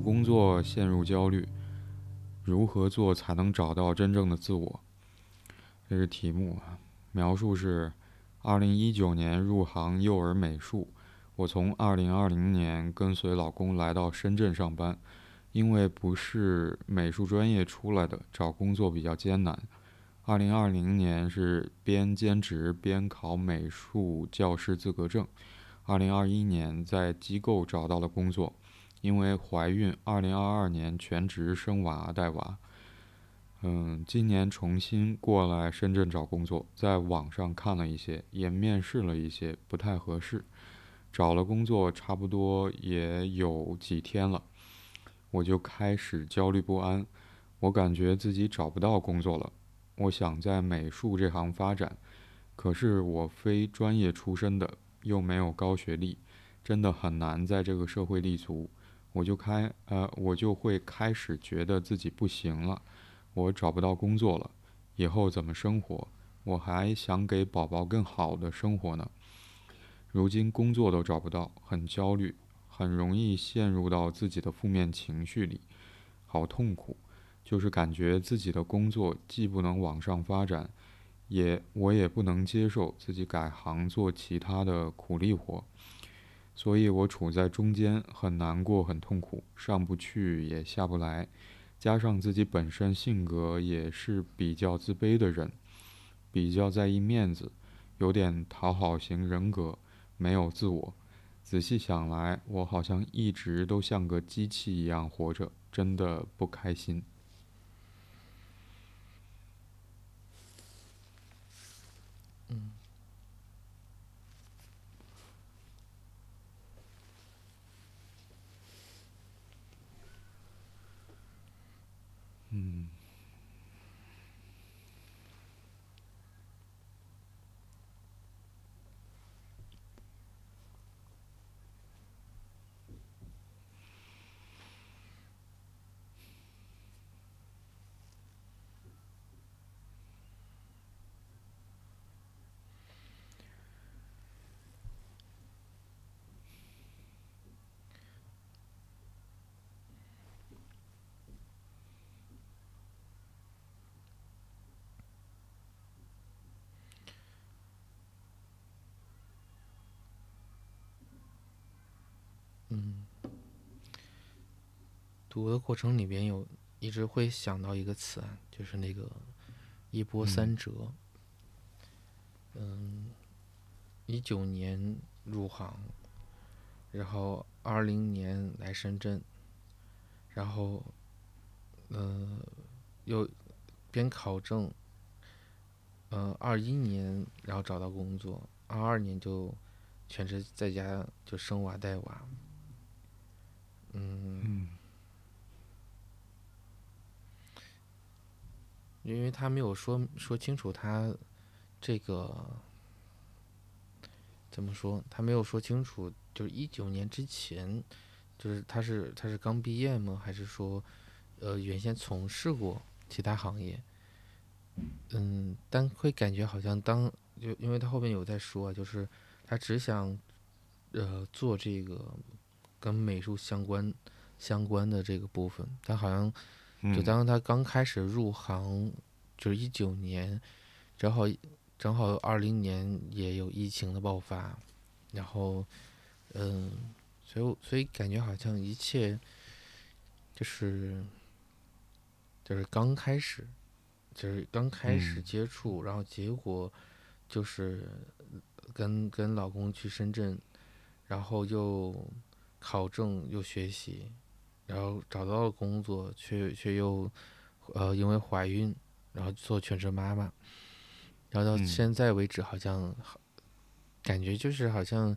工作陷入焦虑，如何做才能找到真正的自我？这是题目啊。描述是：二零一九年入行幼儿美术，我从二零二零年跟随老公来到深圳上班，因为不是美术专业出来的，找工作比较艰难。二零二零年是边兼职边考美术教师资格证。二零二一年在机构找到了工作，因为怀孕，二零二二年全职生娃带娃。嗯，今年重新过来深圳找工作，在网上看了一些，也面试了一些，不太合适。找了工作差不多也有几天了，我就开始焦虑不安。我感觉自己找不到工作了。我想在美术这行发展，可是我非专业出身的，又没有高学历，真的很难在这个社会立足。我就开呃，我就会开始觉得自己不行了，我找不到工作了，以后怎么生活？我还想给宝宝更好的生活呢。如今工作都找不到，很焦虑，很容易陷入到自己的负面情绪里，好痛苦。就是感觉自己的工作既不能往上发展，也我也不能接受自己改行做其他的苦力活，所以我处在中间，很难过，很痛苦，上不去也下不来，加上自己本身性格也是比较自卑的人，比较在意面子，有点讨好型人格，没有自我。仔细想来，我好像一直都像个机器一样活着，真的不开心。嗯，读的过程里边有一直会想到一个词，就是那个一波三折。嗯，一九年入行，然后二零年来深圳，然后，呃，又边考证，嗯，二一年然后找到工作，二二年就全职在家就生娃带娃。嗯，因为他没有说说清楚他这个怎么说，他没有说清楚，就是一九年之前，就是他是他是刚毕业吗？还是说，呃，原先从事过其他行业？嗯，但会感觉好像当就因为他后面有在说，就是他只想呃做这个。跟美术相关相关的这个部分，他好像就当他刚开始入行，就是一九年，正好正好二零年也有疫情的爆发，然后嗯，所以所以感觉好像一切就是就是刚开始，就是刚开始接触，然后结果就是跟跟老公去深圳，然后又。考证又学习，然后找到了工作，却却又，呃，因为怀孕，然后做全职妈妈，然后到现在为止，好像，感觉就是好像，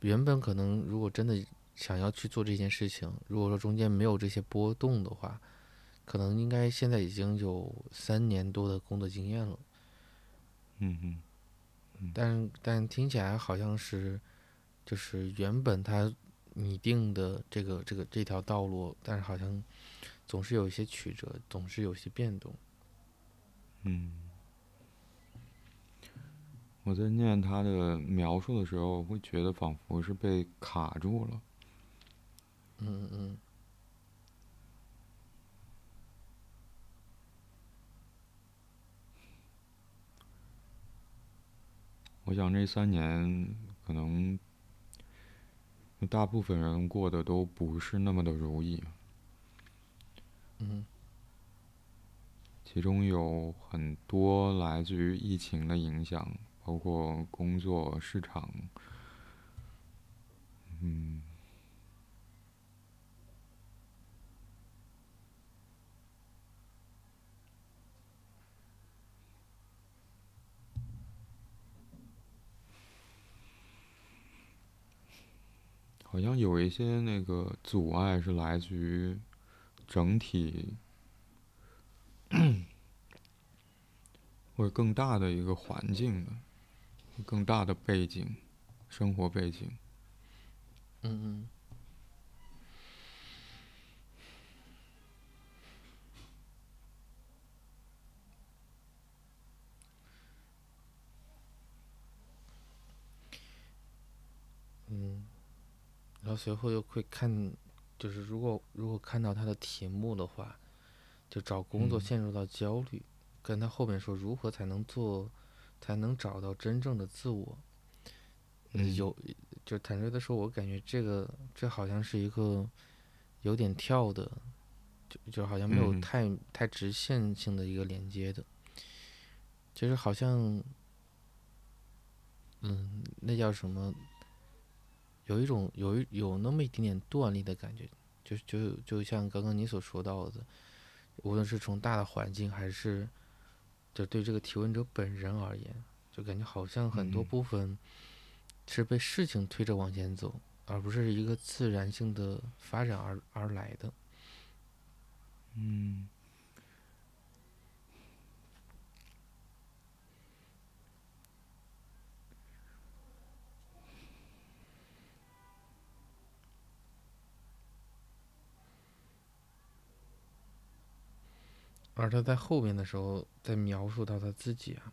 原本可能如果真的想要去做这件事情，如果说中间没有这些波动的话，可能应该现在已经有三年多的工作经验了。嗯嗯，但但听起来好像是，就是原本他。拟定的这个这个这条道路，但是好像总是有一些曲折，总是有些变动。嗯，我在念他的描述的时候，我会觉得仿佛是被卡住了。嗯嗯。我想这三年可能。大部分人过得都不是那么的如意。嗯其中有很多来自于疫情的影响，包括工作市场，嗯，好像有一些那个阻碍是来自于整体。或者更大的一个环境的，更大的背景，生活背景。嗯嗯。随后又会看，就是如果如果看到他的题目的话，就找工作陷入到焦虑。跟他后面说如何才能做，才能找到真正的自我。有，就坦率的说，我感觉这个这好像是一个有点跳的，就就好像没有太太直线性的一个连接的。就是好像，嗯，那叫什么？有一种有一有那么一点点断裂的感觉，就就就像刚刚你所说到的，无论是从大的环境还是。就对这个提问者本人而言，就感觉好像很多部分是被事情推着往前走，而不是一个自然性的发展而而来的。嗯。而他在后面的时候，在描述到他自己啊，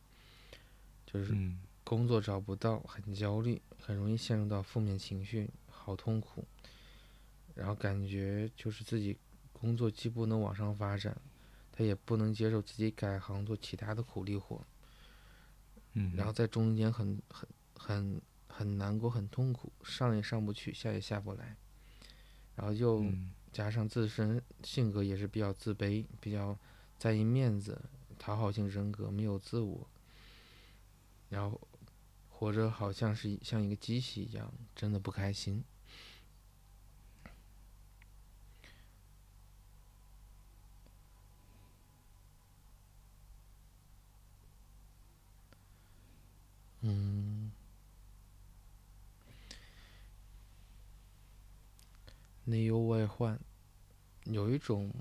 就是工作找不到，很焦虑，很容易陷入到负面情绪，好痛苦。然后感觉就是自己工作既不能往上发展，他也不能接受自己改行做其他的苦力活。嗯。然后在中间很很很很难过，很痛苦，上也上不去，下也下不来。然后又加上自身性格也是比较自卑，比较。在意面子，讨好型人格，没有自我，然后活着好像是像一个机器一样，真的不开心。嗯，内忧外患，有一种。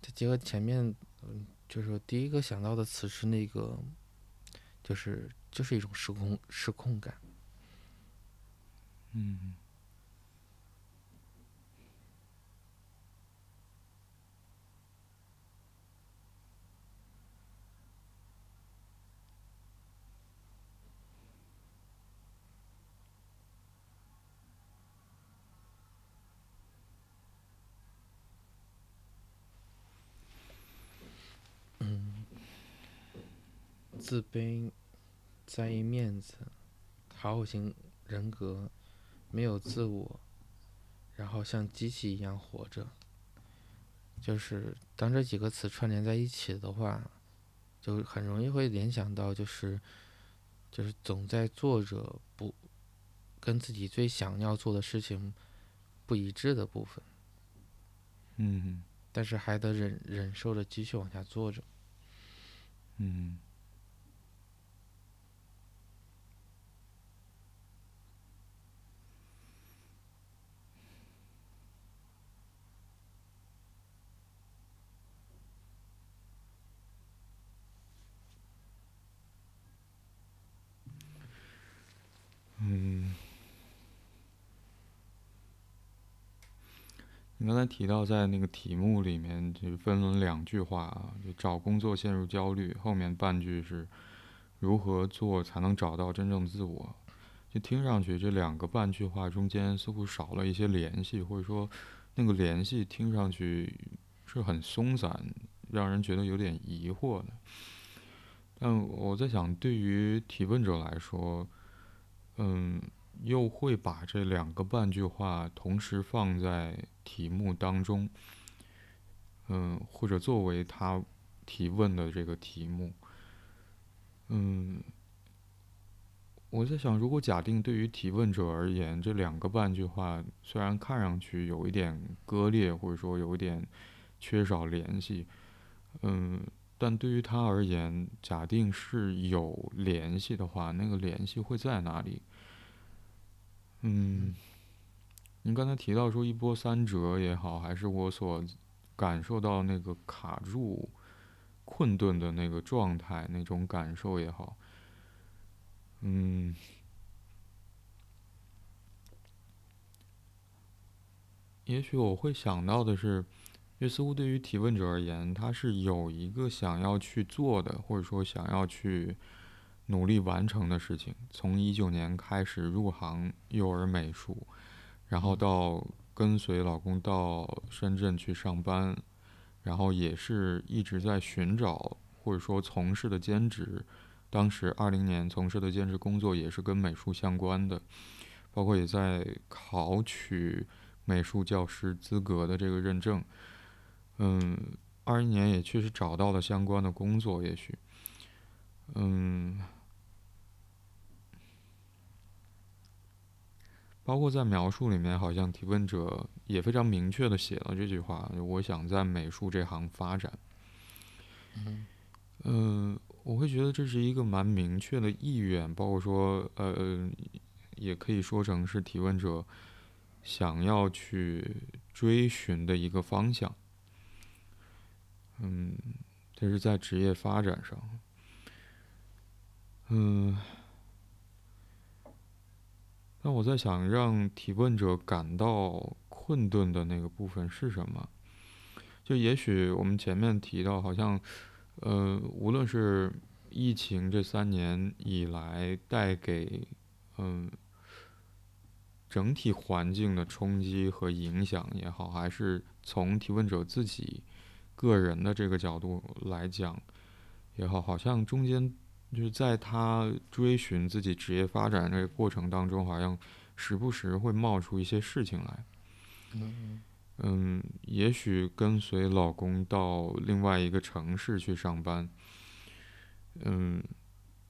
再结合前面，嗯，就是第一个想到的词是那个，就是就是一种失控失控感，嗯。自卑，在意面子，讨好型人格，没有自我，然后像机器一样活着。就是当这几个词串联在一起的话，就很容易会联想到，就是就是总在做着不跟自己最想要做的事情不一致的部分。嗯。但是还得忍忍受着继续往下做着。嗯。嗯，你刚才提到在那个题目里面就分了两句话啊，就找工作陷入焦虑，后面半句是如何做才能找到真正自我，就听上去这两个半句话中间似乎少了一些联系，或者说那个联系听上去是很松散，让人觉得有点疑惑的。但我在想，对于提问者来说，嗯，又会把这两个半句话同时放在题目当中，嗯，或者作为他提问的这个题目，嗯，我在想，如果假定对于提问者而言，这两个半句话虽然看上去有一点割裂，或者说有一点缺少联系，嗯。但对于他而言，假定是有联系的话，那个联系会在哪里？嗯，您刚才提到说一波三折也好，还是我所感受到那个卡住、困顿的那个状态那种感受也好，嗯，也许我会想到的是。因为似乎对于提问者而言，他是有一个想要去做的，或者说想要去努力完成的事情。从一九年开始入行幼儿美术，然后到跟随老公到深圳去上班，然后也是一直在寻找或者说从事的兼职。当时二零年从事的兼职工作也是跟美术相关的，包括也在考取美术教师资格的这个认证。嗯，二一年也确实找到了相关的工作，也许，嗯，包括在描述里面，好像提问者也非常明确的写了这句话：“我想在美术这行发展。”嗯，我会觉得这是一个蛮明确的意愿，包括说，呃，也可以说成是提问者想要去追寻的一个方向。嗯，这是在职业发展上。嗯，那我在想，让提问者感到困顿的那个部分是什么？就也许我们前面提到，好像，呃，无论是疫情这三年以来带给嗯整体环境的冲击和影响也好，还是从提问者自己。个人的这个角度来讲也好，好像中间就是在他追寻自己职业发展这个过程当中，好像时不时会冒出一些事情来。嗯嗯，也许跟随老公到另外一个城市去上班，嗯，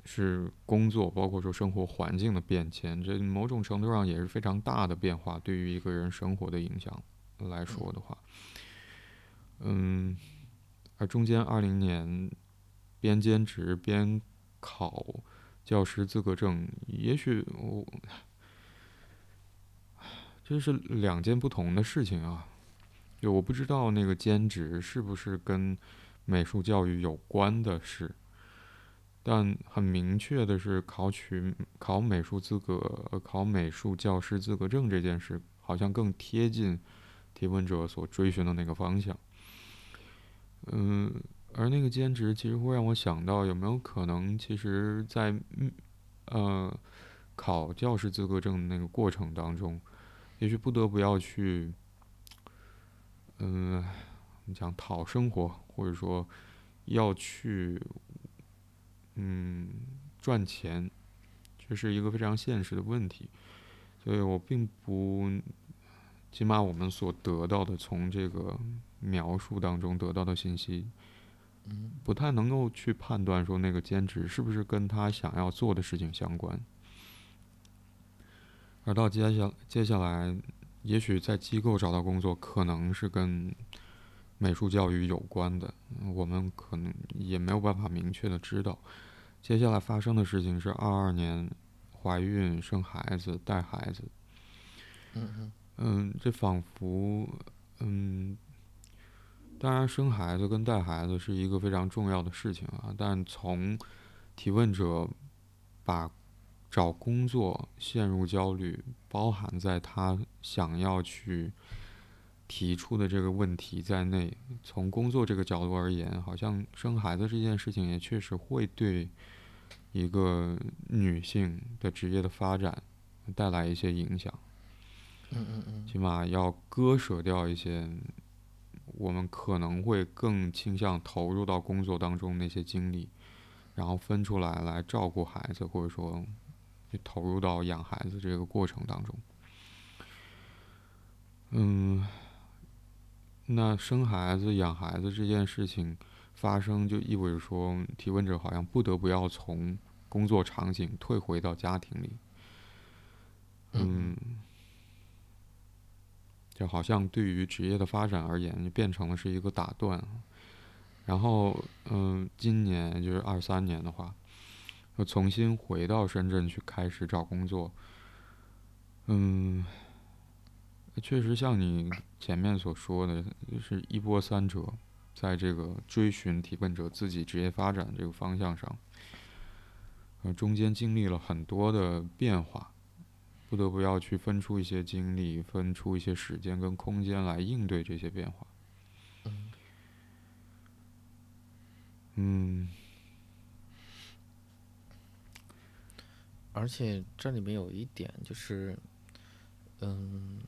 是工作，包括说生活环境的变迁，这某种程度上也是非常大的变化，对于一个人生活的影响来说的话。嗯，而中间二零年边兼职边考教师资格证，也许我这是两件不同的事情啊。就我不知道那个兼职是不是跟美术教育有关的事，但很明确的是，考取考美术资格、考美术教师资格证这件事，好像更贴近提问者所追寻的那个方向。嗯，而那个兼职其实会让我想到，有没有可能，其实，在嗯呃考教师资格证的那个过程当中，也许不得不要去，嗯，你讲讨生活，或者说要去嗯赚钱，这是一个非常现实的问题。所以我并不，起码我们所得到的从这个。描述当中得到的信息，嗯，不太能够去判断说那个兼职是不是跟他想要做的事情相关。而到接下接下来，也许在机构找到工作，可能是跟美术教育有关的，我们可能也没有办法明确的知道。接下来发生的事情是二二年怀孕生孩子带孩子，嗯嗯，嗯，这仿佛，嗯。当然，生孩子跟带孩子是一个非常重要的事情啊。但从提问者把找工作陷入焦虑，包含在他想要去提出的这个问题在内，从工作这个角度而言，好像生孩子这件事情也确实会对一个女性的职业的发展带来一些影响。嗯嗯嗯，起码要割舍掉一些。我们可能会更倾向投入到工作当中那些精力，然后分出来来照顾孩子，或者说投入到养孩子这个过程当中。嗯，那生孩子、养孩子这件事情发生，就意味着说，提问者好像不得不要从工作场景退回到家庭里。嗯，就好像对于职业的发展而言，就变成了是一个打断。然后，嗯，今年就是二三年的话，又重新回到深圳去开始找工作。嗯，确实像你前面所说的，是一波三折，在这个追寻提问者自己职业发展这个方向上，呃，中间经历了很多的变化。不得不要去分出一些精力，分出一些时间跟空间来应对这些变化。嗯。而且这里面有一点就是，嗯，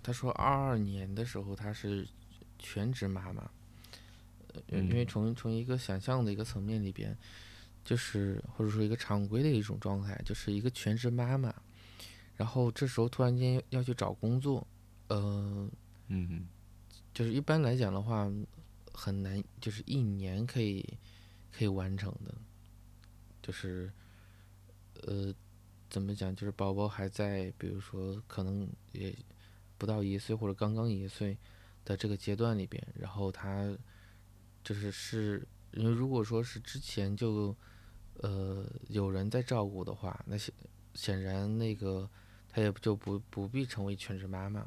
他说二二年的时候他是全职妈妈，因为从从一个想象的一个层面里边，就是或者说一个常规的一种状态，就是一个全职妈妈。然后这时候突然间要去找工作，呃，嗯，就是一般来讲的话，很难，就是一年可以可以完成的，就是呃，怎么讲，就是宝宝还在，比如说可能也不到一岁或者刚刚一岁的这个阶段里边，然后他就是是因为如果说是之前就呃有人在照顾的话，那显显然那个。她也就不不必成为全职妈妈。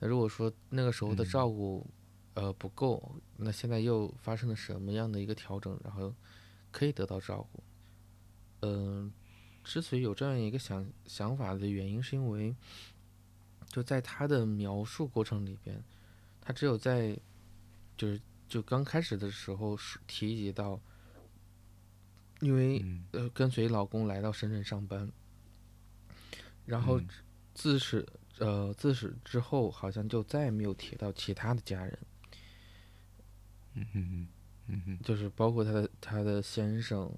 那如果说那个时候的照顾，呃不够，那现在又发生了什么样的一个调整，然后可以得到照顾？嗯，之所以有这样一个想想法的原因，是因为就在他的描述过程里边，他只有在就是就刚开始的时候是提及到，因为呃跟随老公来到深圳上班。然后自始呃自始之后，好像就再也没有提到其他的家人。嗯哼嗯哼，就是包括他的他的先生，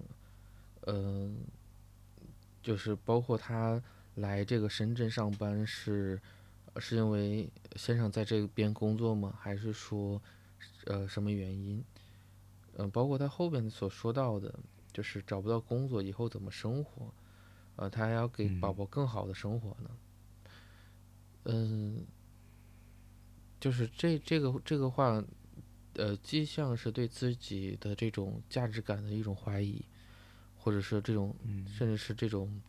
嗯，就是包括他来这个深圳上班是是因为先生在这边工作吗？还是说呃什么原因？嗯，包括他后边所说到的，就是找不到工作以后怎么生活。呃，他还要给宝宝更好的生活呢。嗯，就是这这个这个话，呃，既像是对自己的这种价值感的一种怀疑，或者是这种，甚至是这种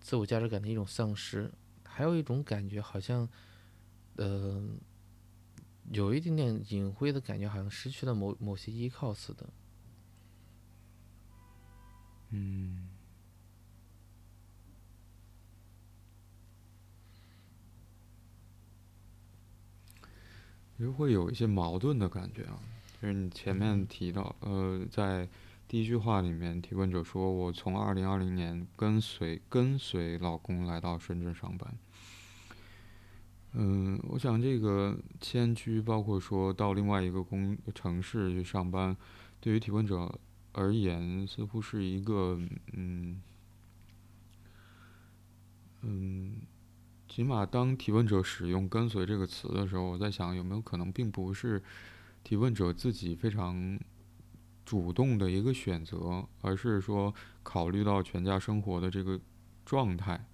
自我价值感的一种丧失，还有一种感觉，好像，呃，有一点点隐晦的感觉，好像失去了某某些依靠似的。嗯。其实会有一些矛盾的感觉啊，就是你前面提到，呃，在第一句话里面，提问者说：“我从二零二零年跟随跟随老公来到深圳上班。”嗯，我想这个迁居，包括说到另外一个工城市去上班，对于提问者而言，似乎是一个，嗯，嗯。起码当提问者使用“跟随”这个词的时候，我在想有没有可能并不是提问者自己非常主动的一个选择，而是说考虑到全家生活的这个状态。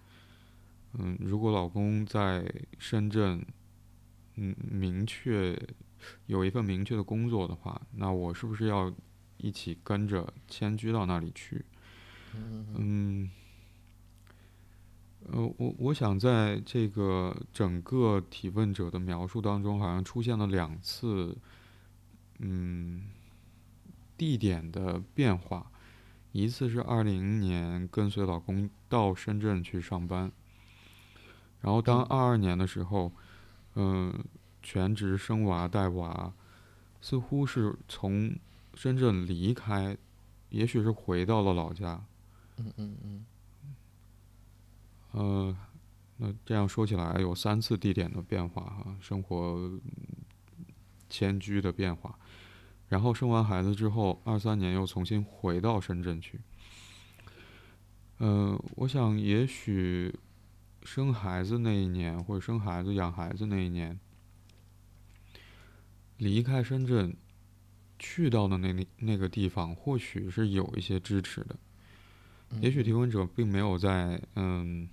嗯，如果老公在深圳，嗯，明确有一份明确的工作的话，那我是不是要一起跟着迁居到那里去？嗯。呃，我我想在这个整个提问者的描述当中，好像出现了两次，嗯，地点的变化。一次是二零年跟随老公到深圳去上班，然后当二二年的时候，嗯，全职生娃带娃，似乎是从深圳离开，也许是回到了老家。嗯嗯嗯。呃，那这样说起来，有三次地点的变化哈，生活迁居的变化，然后生完孩子之后，二三年又重新回到深圳去，呃，我想也许生孩子那一年，或者生孩子养孩子那一年，离开深圳，去到的那那那个地方，或许是有一些支持的。也许提问者并没有在嗯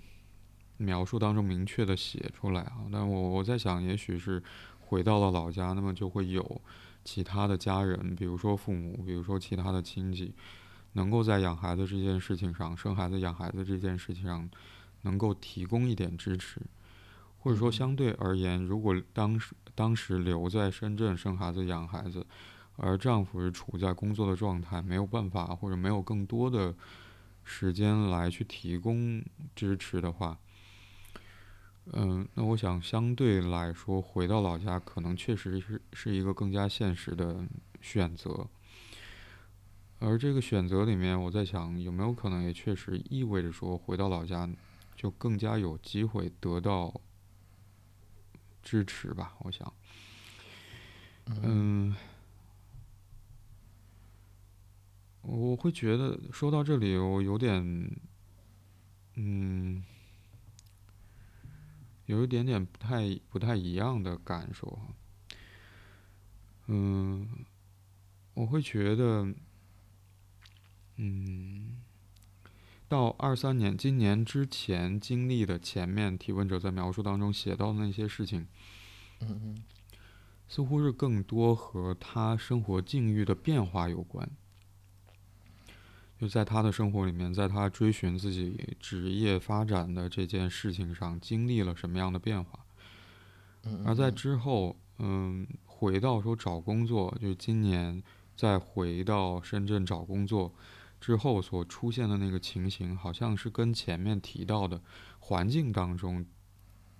描述当中明确的写出来啊，但我我在想，也许是回到了老家，那么就会有其他的家人，比如说父母，比如说其他的亲戚，能够在养孩子这件事情上，生孩子养孩子这件事情上，能够提供一点支持，或者说相对而言，如果当时当时留在深圳生孩子养孩子，而丈夫是处在工作的状态，没有办法或者没有更多的。时间来去提供支持的话，嗯，那我想相对来说回到老家可能确实是是一个更加现实的选择，而这个选择里面，我在想有没有可能也确实意味着说回到老家就更加有机会得到支持吧？我想，嗯。我会觉得说到这里，我有点，嗯，有一点点不太不太一样的感受嗯，我会觉得，嗯，到二三年今年之前经历的前面提问者在描述当中写到的那些事情，嗯嗯，似乎是更多和他生活境遇的变化有关。就在他的生活里面，在他追寻自己职业发展的这件事情上，经历了什么样的变化？而在之后，嗯，回到说找工作，就是今年再回到深圳找工作之后所出现的那个情形，好像是跟前面提到的环境当中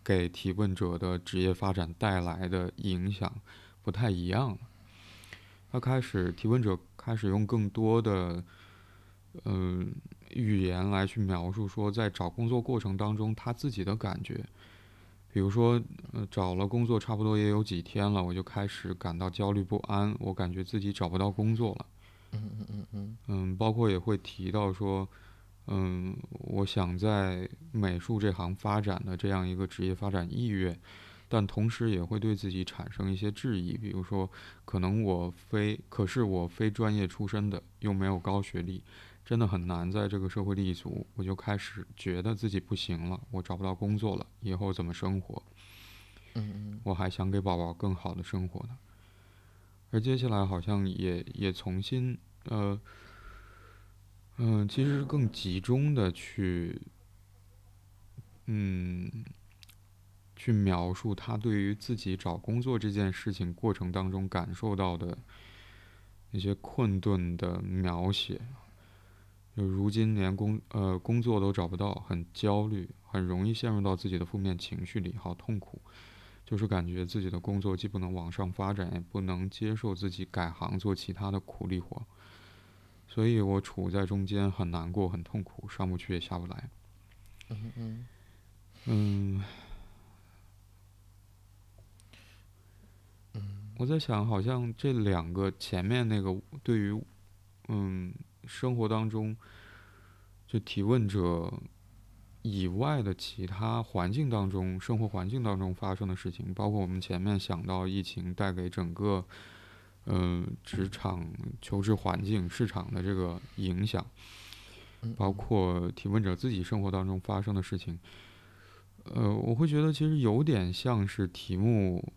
给提问者的职业发展带来的影响不太一样了。他开始提问者开始用更多的。嗯，语言来去描述说，在找工作过程当中他自己的感觉，比如说，呃，找了工作差不多也有几天了，我就开始感到焦虑不安，我感觉自己找不到工作了。嗯嗯嗯嗯。嗯，包括也会提到说，嗯，我想在美术这行发展的这样一个职业发展意愿，但同时也会对自己产生一些质疑，比如说，可能我非，可是我非专业出身的，又没有高学历。真的很难在这个社会立足，我就开始觉得自己不行了，我找不到工作了，以后怎么生活？嗯嗯，我还想给宝宝更好的生活呢。而接下来好像也也重新呃嗯，其实更集中的去嗯去描述他对于自己找工作这件事情过程当中感受到的那些困顿的描写。就如今连工呃工作都找不到，很焦虑，很容易陷入到自己的负面情绪里，好痛苦。就是感觉自己的工作既不能往上发展，也不能接受自己改行做其他的苦力活，所以我处在中间，很难过，很痛苦，上不去也下不来。嗯嗯嗯。嗯。我在想，好像这两个前面那个对于嗯。生活当中，就提问者以外的其他环境当中，生活环境当中发生的事情，包括我们前面想到疫情带给整个，嗯，职场求职环境、市场的这个影响，包括提问者自己生活当中发生的事情，呃，我会觉得其实有点像是题目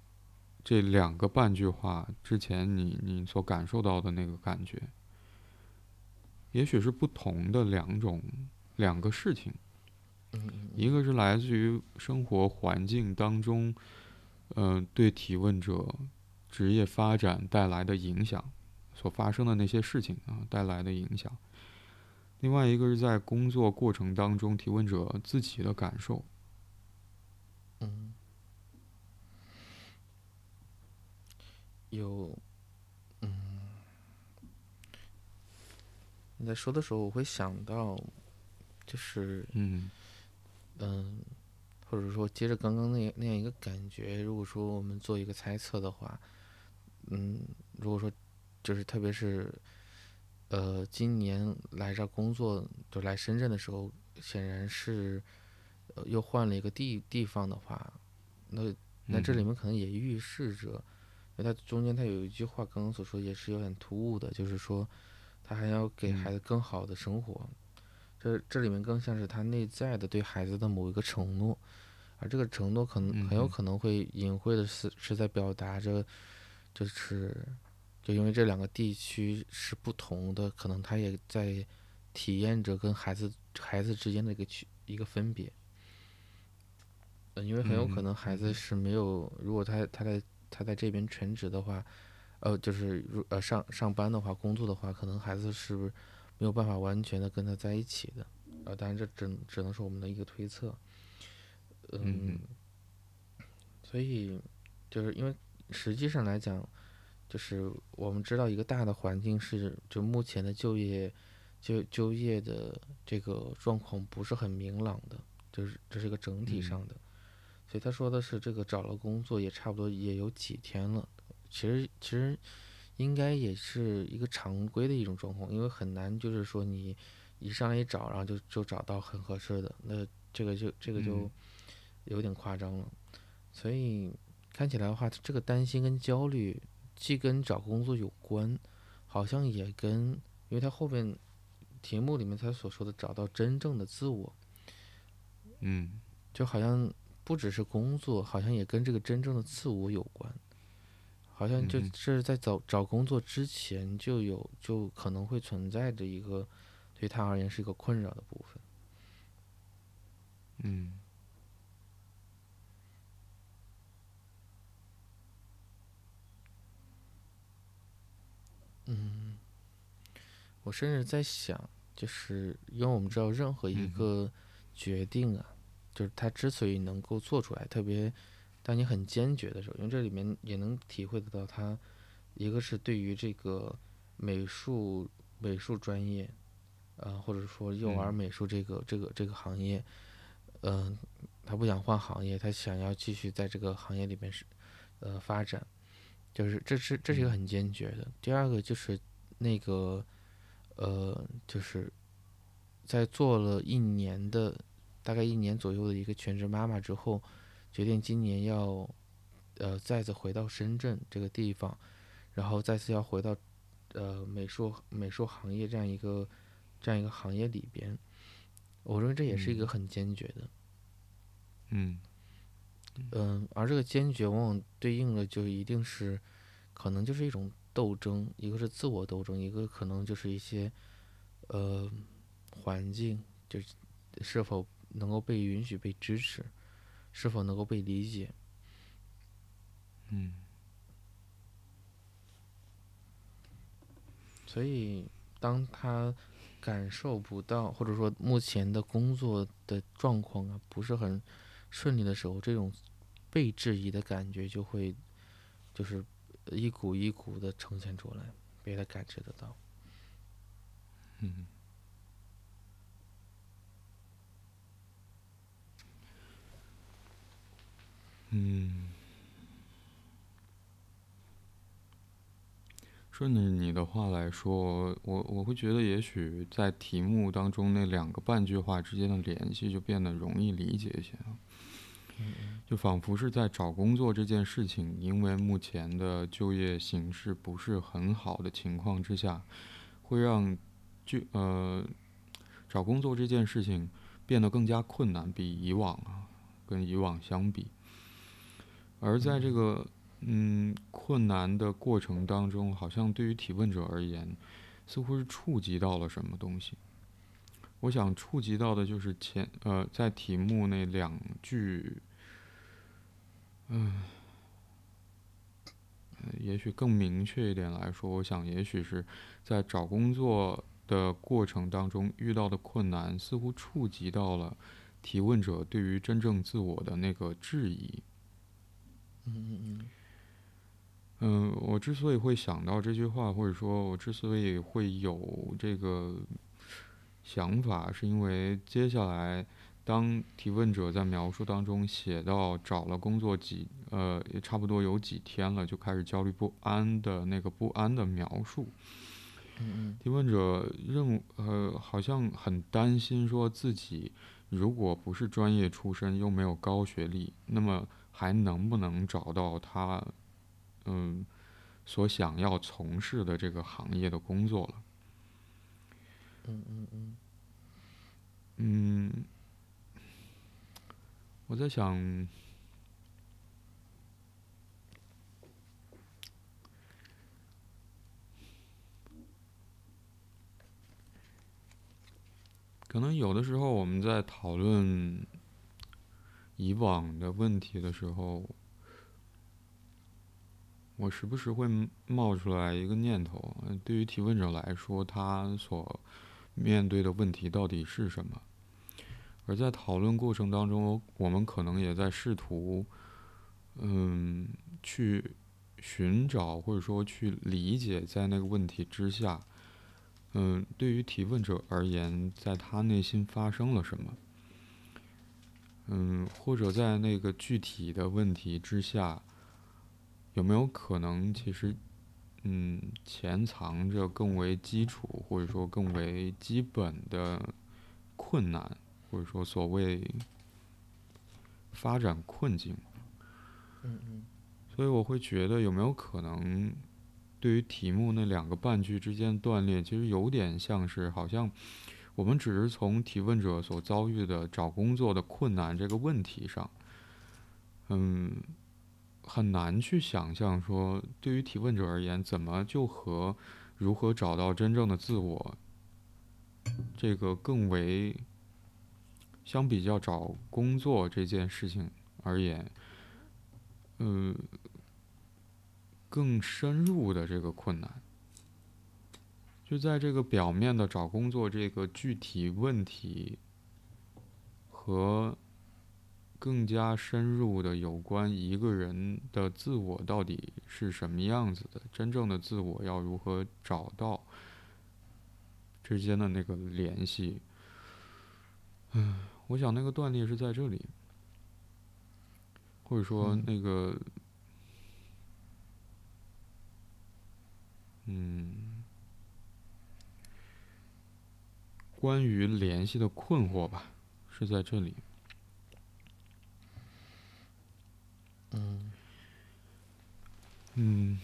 这两个半句话之前你你所感受到的那个感觉。也许是不同的两种两个事情，一个是来自于生活环境当中，嗯，对提问者职业发展带来的影响，所发生的那些事情啊带来的影响；另外一个是在工作过程当中提问者自己的感受。嗯，有。你在说的时候，我会想到，就是嗯。嗯，或者说接着刚刚那那样一个感觉，如果说我们做一个猜测的话，嗯，如果说就是特别是呃今年来这工作，就来深圳的时候，显然是呃又换了一个地地方的话，那那这里面可能也预示着，因为它中间它有一句话刚刚所说也是有点突兀的，就是说他还要给孩子更好的生活，这这里面更像是他内在的对孩子的某一个承诺，而这个承诺可能很有可能会隐晦的是是在表达着，就是就因为这两个地区是不同的，可能他也在体验着跟孩子孩子之间的一个区一个分别。嗯，因为很有可能孩子是没有，如果他他在他在这边全职的话，呃，就是如呃上上班的话，工作的话，可能孩子是没有办法完全的跟他在一起的。呃，当然这只只能是我们的一个推测。嗯，所以就是因为实际上来讲，就是我们知道一个大的环境是，就目前的就业就就业的这个状况不是很明朗的，就是这是一个整体上的。所以他说的是，这个找了工作也差不多也有几天了。其实其实应该也是一个常规的一种状况，因为很难就是说你一上来一找，然后就就找到很合适的，那这个就这个就有点夸张了。所以看起来的话，这个担心跟焦虑既跟找工作有关，好像也跟因为他后面题目里面他所说的找到真正的自我，嗯，就好像。不只是工作，好像也跟这个真正的自我有关。好像就这是在找找工作之前就有，就可能会存在着一个对他而言是一个困扰的部分。嗯。嗯，我甚至在想，就是因为我们知道任何一个决定啊。就是他之所以能够做出来，特别当你很坚决的时候，因为这里面也能体会得到他，一个是对于这个美术美术专业，呃，或者说幼儿美术这个这个这个行业，嗯，他不想换行业，他想要继续在这个行业里面是呃发展，就是这是这是一个很坚决的。第二个就是那个呃，就是在做了一年的。大概一年左右的一个全职妈妈之后，决定今年要，呃，再次回到深圳这个地方，然后再次要回到，呃，美术美术行业这样一个这样一个行业里边，我认为这也是一个很坚决的，嗯，嗯，而这个坚决往往对应的就一定是，可能就是一种斗争，一个是自我斗争，一个可能就是一些，呃，环境就是是否。能够被允许、被支持，是否能够被理解？嗯。所以，当他感受不到，或者说目前的工作的状况啊不是很顺利的时候，这种被质疑的感觉就会，就是一股一股的呈现出来，被他感知得到。嗯。嗯，顺着你的话来说，我我会觉得，也许在题目当中那两个半句话之间的联系就变得容易理解一些了。就仿佛是在找工作这件事情，因为目前的就业形势不是很好的情况之下，会让就呃找工作这件事情变得更加困难，比以往啊，跟以往相比。而在这个嗯困难的过程当中，好像对于提问者而言，似乎是触及到了什么东西。我想触及到的就是前呃在题目那两句，嗯，也许更明确一点来说，我想也许是在找工作的过程当中遇到的困难，似乎触及到了提问者对于真正自我的那个质疑。嗯嗯嗯，嗯，我之所以会想到这句话，或者说我之所以会有这个想法，是因为接下来当提问者在描述当中写到找了工作几呃也差不多有几天了，就开始焦虑不安的那个不安的描述，嗯提问者认呃好像很担心，说自己如果不是专业出身，又没有高学历，那么还能不能找到他嗯所想要从事的这个行业的工作了？嗯嗯嗯嗯，我在想。可能有的时候我们在讨论以往的问题的时候，我时不时会冒出来一个念头：，对于提问者来说，他所面对的问题到底是什么？而在讨论过程当中，我们可能也在试图，嗯，去寻找或者说去理解，在那个问题之下。嗯，对于提问者而言，在他内心发生了什么？嗯，或者在那个具体的问题之下，有没有可能其实，嗯，潜藏着更为基础或者说更为基本的困难，或者说所谓发展困境？嗯嗯。所以我会觉得，有没有可能？对于题目那两个半句之间断裂，其实有点像是好像我们只是从提问者所遭遇的找工作的困难这个问题上，嗯，很难去想象说，对于提问者而言，怎么就和如何找到真正的自我这个更为相比较找工作这件事情而言，嗯。更深入的这个困难，就在这个表面的找工作这个具体问题，和更加深入的有关一个人的自我到底是什么样子的，真正的自我要如何找到之间的那个联系。嗯，我想那个断裂是在这里，或者说那个。嗯，关于联系的困惑吧，是在这里。嗯，嗯，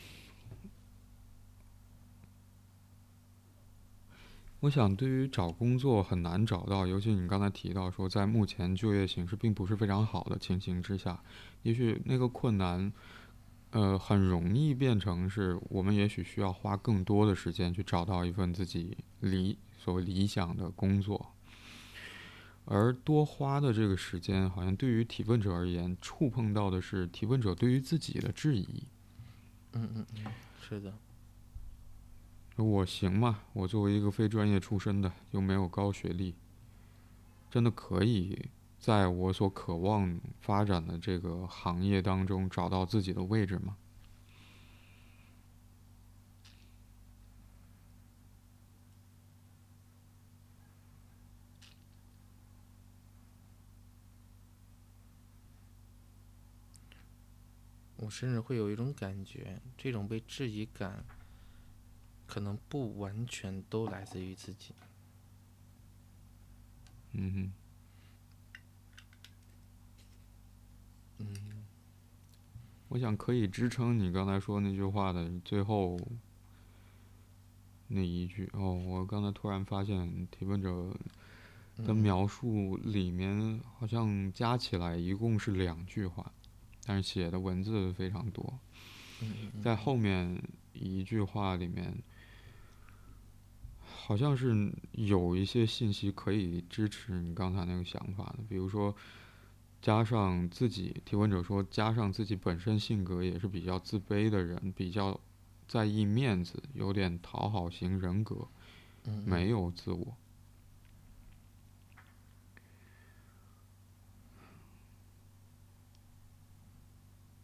我想对于找工作很难找到，尤其你刚才提到说，在目前就业形势并不是非常好的情形之下，也许那个困难。呃，很容易变成是我们也许需要花更多的时间去找到一份自己理所谓理想的工作，而多花的这个时间，好像对于提问者而言，触碰到的是提问者对于自己的质疑。嗯嗯嗯，是的。我行吗？我作为一个非专业出身的，又没有高学历，真的可以？在我所渴望发展的这个行业当中，找到自己的位置吗？我甚至会有一种感觉，这种被质疑感，可能不完全都来自于自己。嗯哼。嗯，我想可以支撑你刚才说那句话的最后那一句哦。我刚才突然发现提问者的描述里面好像加起来一共是两句话，但是写的文字非常多。在后面一句话里面，好像是有一些信息可以支持你刚才那个想法的，比如说。加上自己，提问者说，加上自己本身性格也是比较自卑的人，比较在意面子，有点讨好型人格，没有自我。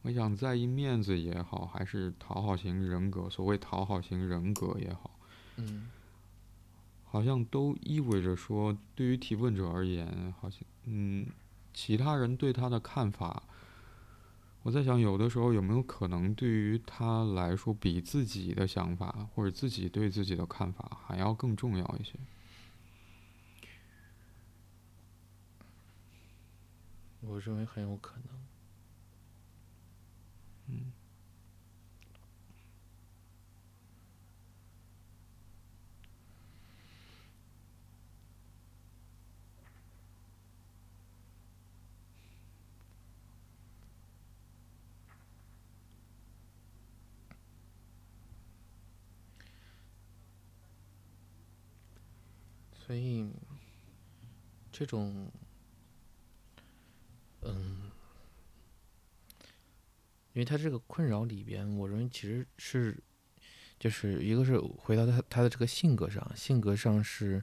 我想在意面子也好，还是讨好型人格，所谓讨好型人格也好，好像都意味着说，对于提问者而言，好像嗯。其他人对他的看法，我在想，有的时候有没有可能，对于他来说，比自己的想法或者自己对自己的看法还要更重要一些？我认为很有可能。嗯。所以，这种，因为他这个困扰里边，我认为其实是，就是一个是回到他他的这个性格上，性格上是，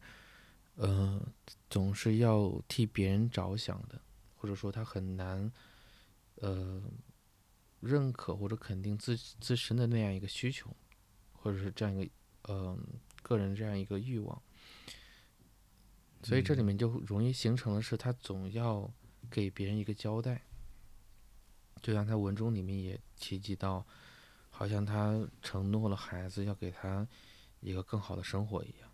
呃，总是要替别人着想的，或者说他很难，呃，认可或者肯定自自身的那样一个需求，或者是这样一个，呃，个人这样一个欲望。所以这里面就容易形成的是，他总要给别人一个交代，就像他文中里面也提及到，好像他承诺了孩子要给他一个更好的生活一样。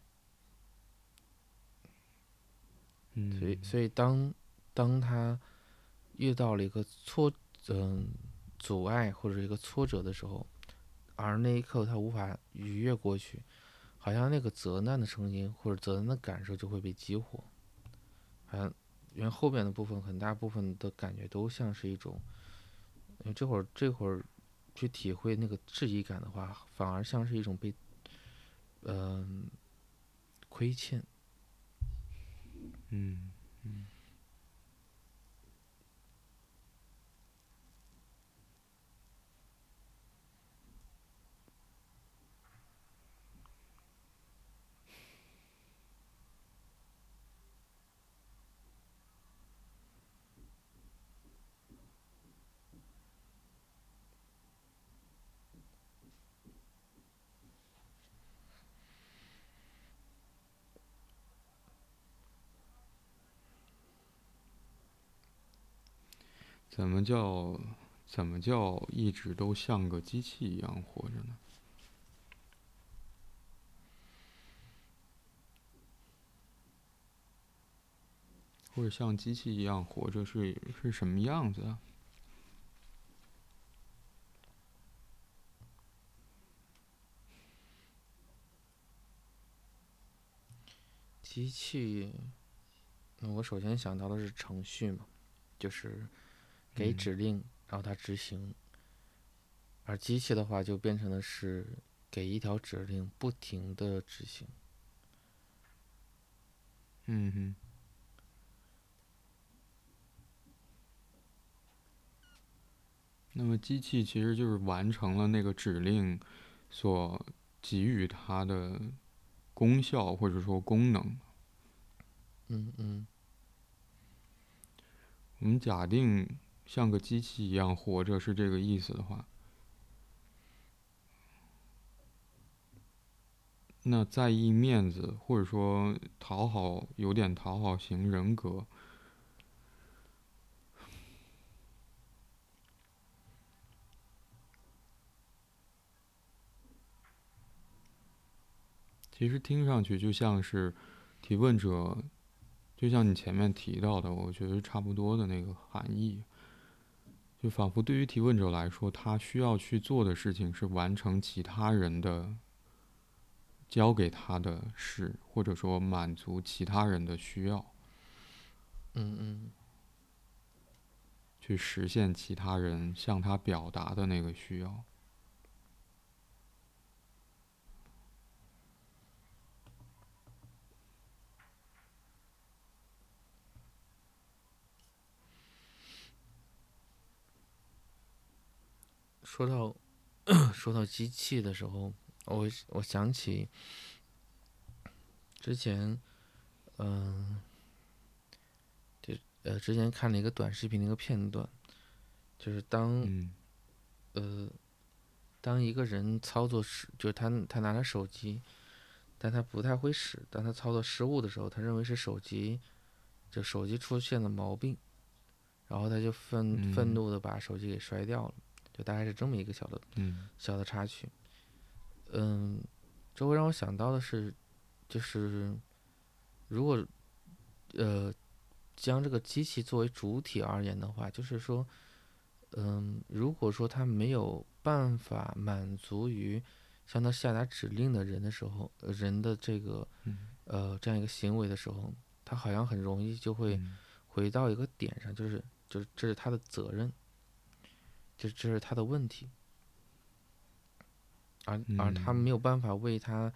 嗯，所以，所以当当他遇到了一个挫，嗯，阻碍或者一个挫折的时候，而那一刻他无法逾越过去。好像那个责难的声音或者责难的感受就会被激活，好像因为后面的部分很大部分的感觉都像是一种，这会儿这会儿去体会那个质疑感的话，反而像是一种被，嗯，亏欠，嗯嗯。怎么叫怎么叫一直都像个机器一样活着呢？或者像机器一样活着是是什么样子啊？机器，我首先想到的是程序嘛，就是。给指令，然后它执行。而机器的话，就变成的是给一条指令，不停的执行。嗯哼。那么机器其实就是完成了那个指令所给予它的功效或者说功能。嗯嗯。我们假定。像个机器一样活着是这个意思的话，那在意面子或者说讨好有点讨好型人格，其实听上去就像是提问者，就像你前面提到的，我觉得差不多的那个含义。就仿佛对于提问者来说，他需要去做的事情是完成其他人的交给他的事，或者说满足其他人的需要。嗯嗯。去实现其他人向他表达的那个需要。说到 说到机器的时候，我我想起之前，嗯，就呃之前看了一个短视频的一个片段，就是当呃当一个人操作失，就是他他拿着手机，但他不太会使，当他操作失误的时候，他认为是手机就手机出现了毛病，然后他就愤愤嗯怒的把手机给摔掉了，就大概是这么一个小的嗯。小的插曲。嗯，这会让我想到的是，就是如果呃将这个机器作为主体而言的话，就是说，嗯，如果说它没有办法满足于向它下达指令的人的时候，呃人的这个嗯呃这样一个行为的时候，它好像很容易就会嗯。回到一个点上，就是就是这是他的责任，这这是他的问题，而而他嗯。没有办法为他，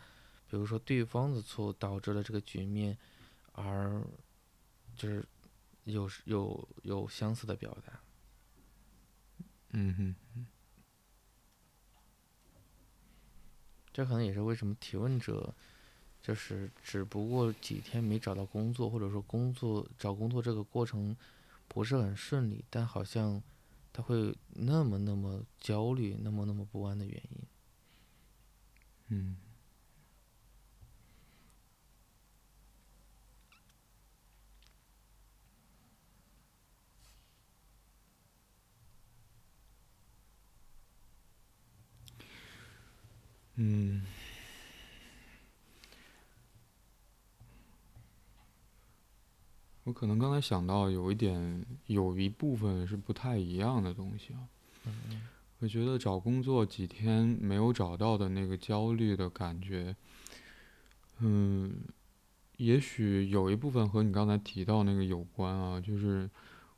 比如说对方的错误导致了这个局面，而就是有有有相似的表达。嗯哼。这可能也是为什么提问者，就是只不过几天没找到工作，或者说工作找工作这个过程不是很顺利，但好像他会那么那么焦虑，那么那么不安的原因。嗯嗯，我可能刚才想到有一点，有一部分是不太一样的东西啊。嗯我觉得找工作几天没有找到的那个焦虑的感觉，嗯，也许有一部分和你刚才提到那个有关啊，就是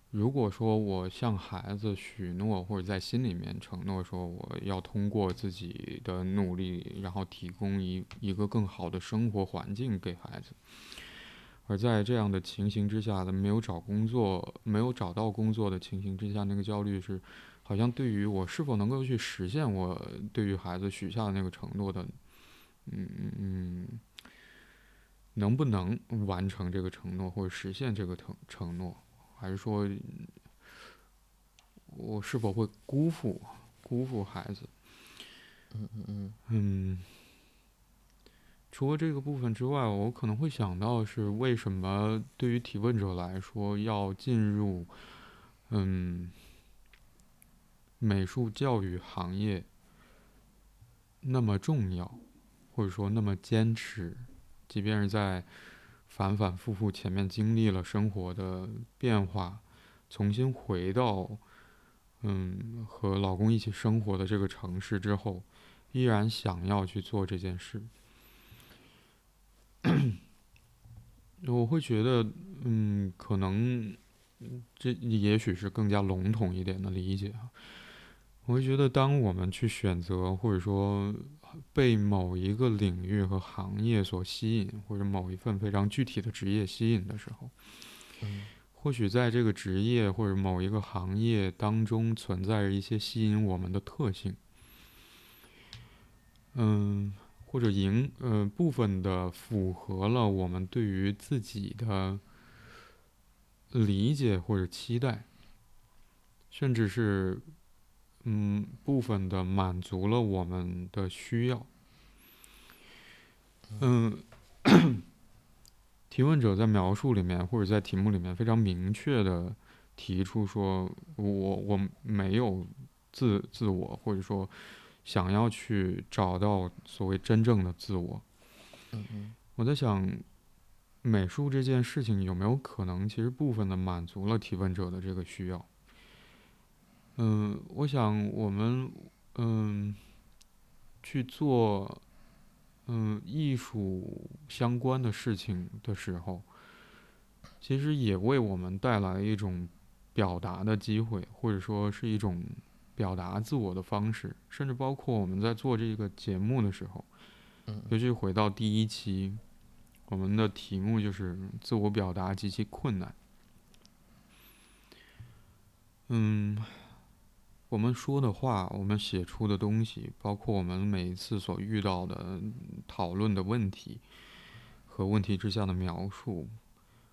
如果说我向孩子许诺，或者在心里面承诺说我要通过自己的努力，然后提供一一个更好的生活环境给孩子，而在这样的情形之下的没有找工作、没有找到工作的情形之下，那个焦虑是。好像对于我是否能够去实现我对于孩子许下的那个承诺的，嗯嗯嗯，能不能完成这个承诺或者实现这个承承诺，还是说我是否会辜负辜负孩子？嗯嗯嗯嗯，除了这个部分之外，我可能会想到是为什么对于提问者来说要进入，嗯。美术教育行业那么重要，或者说那么坚持，即便是在反反复复前面经历了生活的变化，重新回到嗯和老公一起生活的这个城市之后，依然想要去做这件事。我会觉得，嗯，可能这也许是更加笼统一点的理解啊。我会觉得，当我们去选择，或者说被某一个领域和行业所吸引，或者某一份非常具体的职业吸引的时候，嗯或许在这个职业或者某一个行业当中存在着一些吸引我们的特性，嗯，或者赢呃部分的符合了我们对于自己的理解或者期待，甚至是。嗯，部分的满足了我们的需要。嗯，提问者在描述里面或者在题目里面非常明确的提出说，我我没有自自我，或者说想要去找到所谓真正的自我。嗯嗯我在想，美术这件事情有没有可能其实部分的满足了提问者的这个需要？嗯，我想我们嗯去做嗯艺术相关的事情的时候，其实也为我们带来一种表达的机会，或者说是一种表达自我的方式，甚至包括我们在做这个节目的时候，嗯尤其回到第一期，我们的题目就是自我表达极其困难。嗯。我们说的话，我们写出的东西，包括我们每一次所遇到的讨论的问题和问题之下的描述，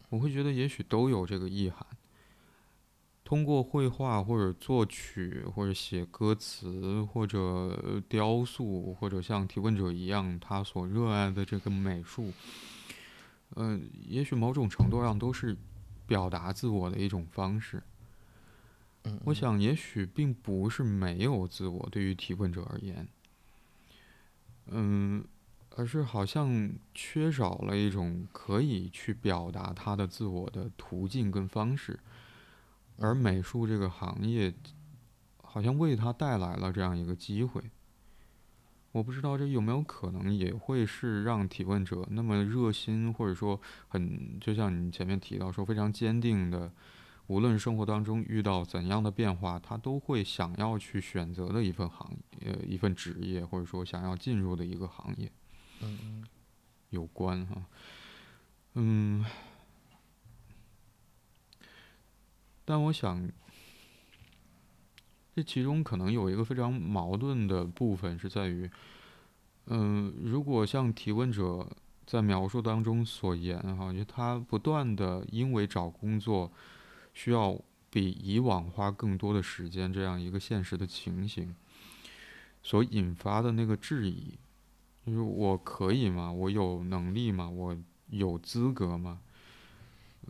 我会觉得也许都有这个意涵。通过绘画或者作曲或者写歌词或者雕塑，或者像提问者一样他所热爱的这个美术，嗯、呃，也许某种程度上都是表达自我的一种方式。嗯，我想，也许并不是没有自我，对于提问者而言，嗯，而是好像缺少了一种可以去表达他的自我的途径跟方式，而美术这个行业，好像为他带来了这样一个机会。我不知道这有没有可能也会是让提问者那么热心，或者说很，就像你前面提到说非常坚定的。无论生活当中遇到怎样的变化，他都会想要去选择的一份行业，呃，一份职业，或者说想要进入的一个行业，嗯有关哈，嗯，但我想，这其中可能有一个非常矛盾的部分是在于，嗯，如果像提问者在描述当中所言哈，就他不断的因为找工作。需要比以往花更多的时间，这样一个现实的情形，所引发的那个质疑，就是我可以吗？我有能力吗？我有资格吗？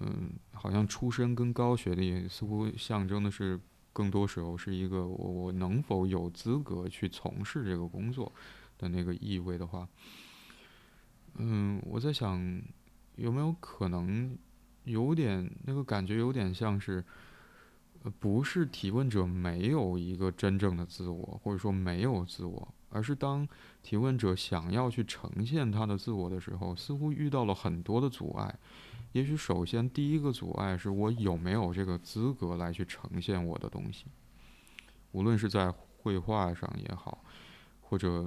嗯，好像出身跟高学历似乎象征的是，更多时候是一个我我能否有资格去从事这个工作的那个意味的话，嗯，我在想有没有可能。有点那个感觉，有点像是，呃，不是提问者没有一个真正的自我，或者说没有自我，而是当提问者想要去呈现他的自我的时候，似乎遇到了很多的阻碍。也许首先第一个阻碍是我有没有这个资格来去呈现我的东西，无论是在绘画上也好，或者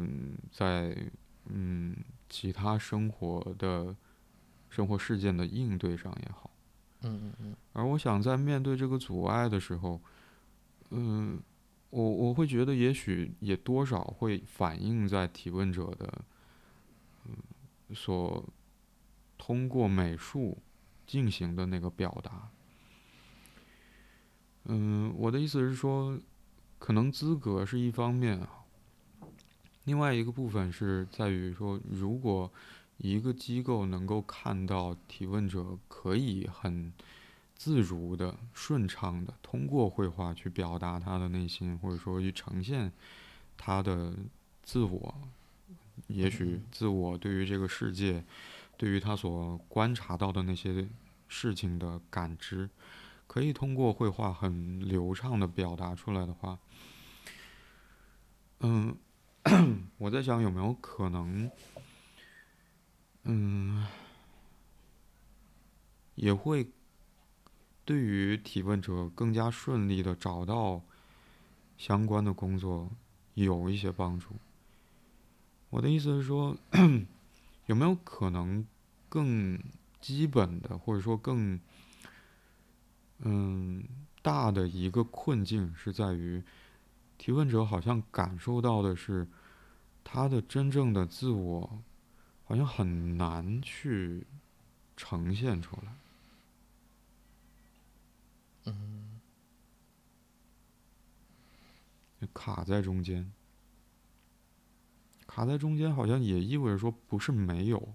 在嗯其他生活的生活事件的应对上也好。嗯嗯嗯，而我想在面对这个阻碍的时候，嗯，我我会觉得也许也多少会反映在提问者的，嗯，所通过美术进行的那个表达。嗯，我的意思是说，可能资格是一方面啊，另外一个部分是在于说，如果。一个机构能够看到提问者可以很自如的、顺畅的通过绘画去表达他的内心，或者说去呈现他的自我，也许自我对于这个世界、对于他所观察到的那些事情的感知，可以通过绘画很流畅的表达出来的话，嗯，我在想有没有可能。嗯，也会对于提问者更加顺利的找到相关的工作有一些帮助。我的意思是说，有没有可能更基本的，或者说更嗯大的一个困境是在于提问者好像感受到的是他的真正的自我。好像很难去呈现出来，嗯，卡在中间，卡在中间，好像也意味着说不是没有，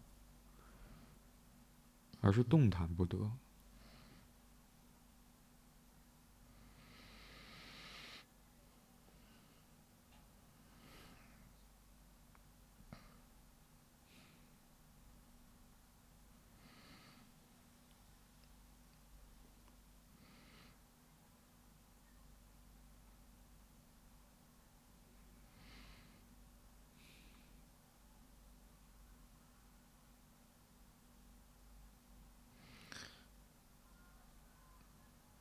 而是动弹不得。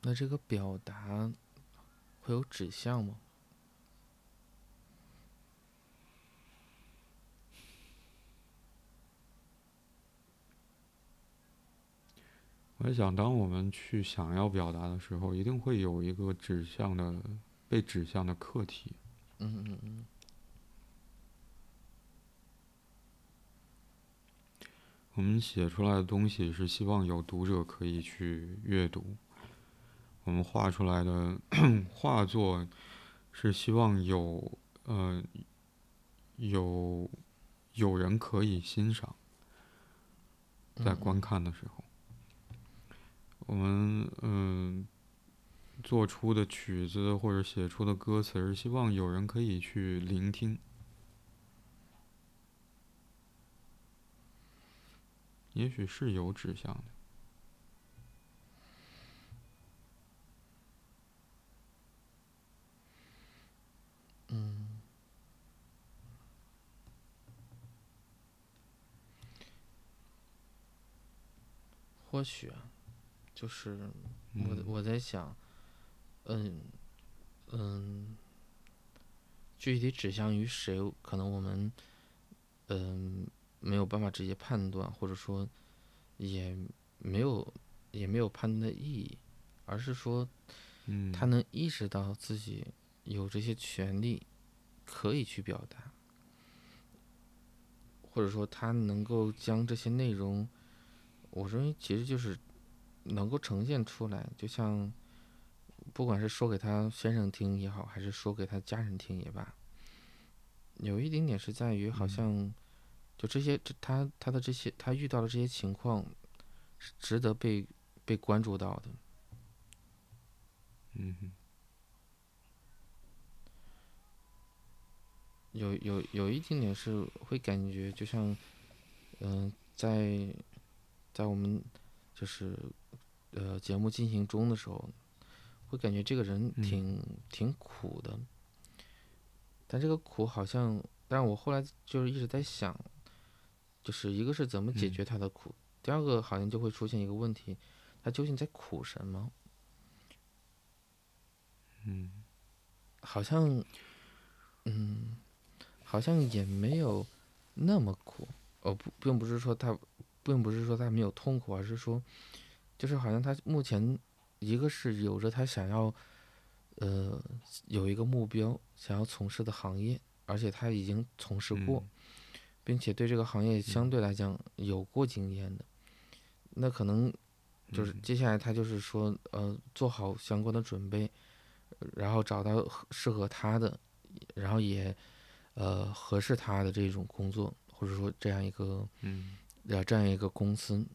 那这个表达会有指向吗？我在想，当我们去想要表达的时候，一定会有一个指向的、被指向的课题。嗯嗯嗯。我们写出来的东西是希望有读者可以去阅读。我们画出来的 画作是希望有呃有有人可以欣赏，在观看的时候，我们嗯做出的曲子或者写出的歌词是希望有人可以去聆听，也许是有指向的。嗯，或许啊，就是我我在想，嗯嗯，具体指向于谁，可能我们嗯没有办法直接判断，或者说也没有也没有判断的意义，而是说，嗯，他能意识到自己。有这些权利，可以去表达，或者说他能够将这些内容，我认为其实就是能够呈现出来，就像不管是说给他先生听也好，还是说给他家人听也罢，有一点点是在于好像就这些，这他他的这些他遇到的这些情况是值得被被关注到的，嗯。有有有一点点是会感觉，就像，嗯，在，在我们就是呃节目进行中的时候，会感觉这个人挺挺苦的。但这个苦好像，但是我后来就是一直在想，就是一个是怎么解决他的苦，第二个好像就会出现一个问题，他究竟在苦什么？嗯，好像，嗯。好像也没有那么苦，哦不，并不是说他，并不是说他没有痛苦，而是说，就是好像他目前一个是有着他想要，呃，有一个目标想要从事的行业，而且他已经从事过，并且对这个行业相对来讲有过经验的，那可能就是接下来他就是说，呃，做好相关的准备，然后找到适合他的，然后也。呃，合适他的这种工作，或者说这样一个，嗯，这样一个公司，